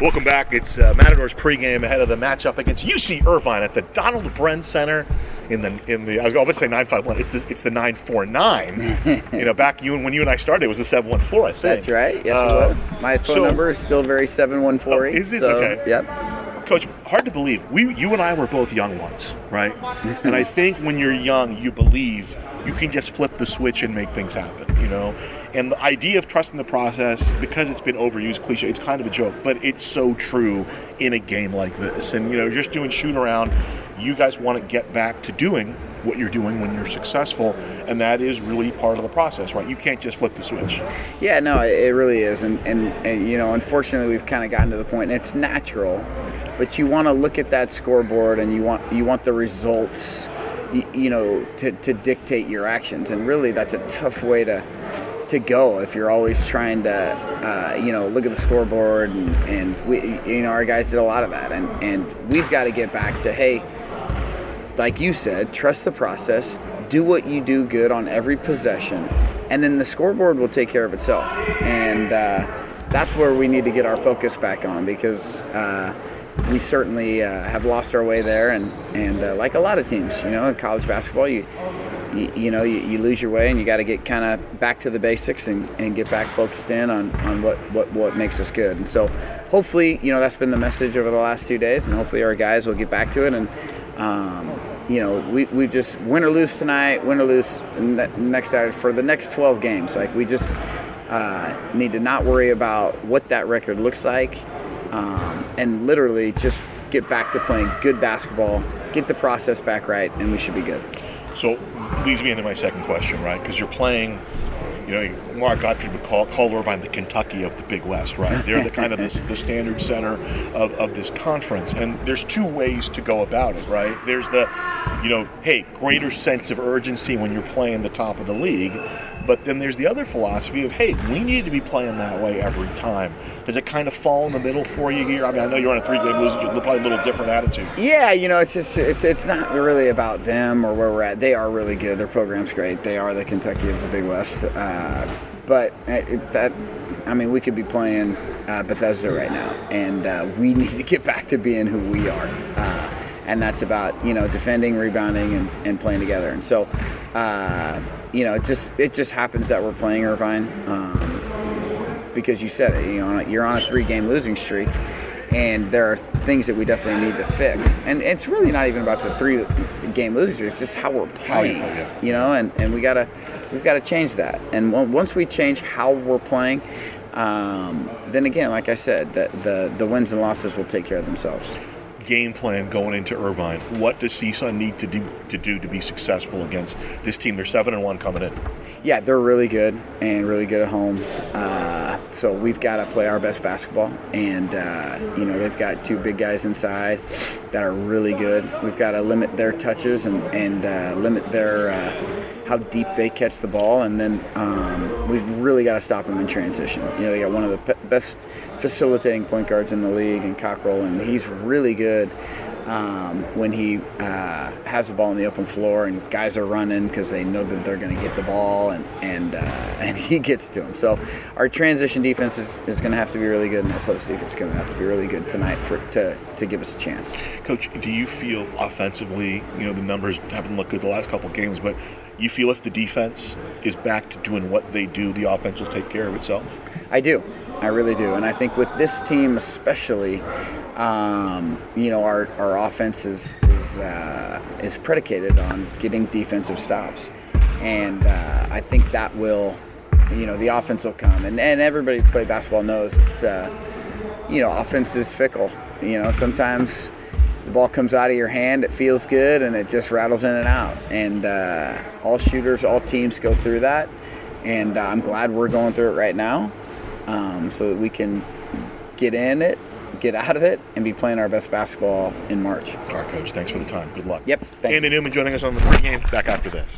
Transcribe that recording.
Welcome back. It's uh, Matadors pregame ahead of the matchup against UC Irvine at the Donald Bren Center in the in the I was going to say nine five one. It's the, it's the nine four nine. You know, back you when you and I started, it was the seven one four. I think That's right. Yes, Uh, it was. My phone so- number is still very seven one four eight. Oh, is this? Okay. Yep. Coach, hard to believe. We, you and I were both young once, right? and I think when you're young, you believe you can just flip the switch and make things happen, you know? And the idea of trusting the process, because it's been overused cliche, it's kind of a joke, but it's so true in a game like this. And, you know, just doing shoot around, you guys want to get back to doing what you're doing when you're successful, and that is really part of the process, right? You can't just flip the switch. Yeah, no, it, really is, and, and and you know, unfortunately, we've kind of gotten to the. And it's natural, but you want to look at that scoreboard, and you want you want the results, you, you know, to, to dictate your actions. And really, that's a tough way to to go if you're always trying to, uh, you know, look at the scoreboard. And, and we, you know, our guys did a lot of that, and and we've got to get back to hey, like you said, trust the process, do what you do good on every possession, and then the scoreboard will take care of itself. And uh, that's where we need to get our focus back on because uh, we certainly uh, have lost our way there. And, and uh, like a lot of teams, you know, in college basketball, you you, you know you, you lose your way and you got to get kind of back to the basics and, and get back focused in on, on what, what, what makes us good and so hopefully you know that's been the message over the last two days and hopefully our guys will get back to it and um, you know we, we just win or lose tonight win or lose next Saturday for the next 12 games like we just uh, need to not worry about what that record looks like um, and literally just get back to playing good basketball get the process back right and we should be good So leads me into my second question, right? Because you're playing, you know, Mark Godfrey would call, call Irvine the Kentucky of the Big West, right? They're the kind of the, the standard center of, of this conference. And there's two ways to go about it, right? There's the, you know, hey, greater sense of urgency when you're playing the top of the league. But then there's the other philosophy of, hey, we need to be playing that way every time. Does it kind of fall in the middle for you here? I mean, I know you're on a three-game losing, you're probably a little different attitude. Yeah, you know, it's just it's it's not really about them or where we're at. They are really good. Their program's great. They are the Kentucky of the Big West. Uh, but it, that, I mean, we could be playing uh, Bethesda right now, and uh, we need to get back to being who we are. Uh, and that's about you know defending, rebounding, and, and playing together. And so, uh, you know, it just it just happens that we're playing Irvine. Um, because you said it, you know, you're on a three-game losing streak, and there are things that we definitely need to fix. And it's really not even about the three-game losing streak; it's just how we're playing, you know. And, and we gotta we've got to change that. And on- once we change how we're playing, um, then again, like I said, the, the the wins and losses will take care of themselves. Game plan going into Irvine. What does CSUN need to do to do to be successful against this team? They're seven and one coming in. Yeah, they're really good and really good at home. Uh, so we've got to play our best basketball, and uh, you know they've got two big guys inside that are really good. We've got to limit their touches and and uh, limit their uh, how deep they catch the ball, and then um, we've really got to stop them in transition. You know they got one of the best facilitating point guards in the league, in Cockrell, and he's really good um, when he uh, has the ball on the open floor and guys are running because they know that they're going to get the ball and and uh, and he gets to them. So our transition defense is, is going to have to be really good, and our post defense is going to have to be really good tonight for to to give us a chance. Coach, do you feel offensively, you know, the numbers haven't looked good the last couple games, but you feel if the defense is back to doing what they do, the offense will take care of itself? I do. I really do. And I think with this team especially, um, you know, our, our offense is is, uh, is predicated on getting defensive stops, and uh, I think that will, you know, the offense will come. And and everybody that's played basketball knows it's, uh, you know, offense is fickle. You know, sometimes the ball comes out of your hand, it feels good, and it just rattles in and out. And uh, all shooters, all teams go through that. And uh, I'm glad we're going through it right now um, so that we can get in it, get out of it, and be playing our best basketball in March. All right, Coach, thanks for the time. Good luck. Yep, thank Andy Newman joining us on the pregame. Back after this.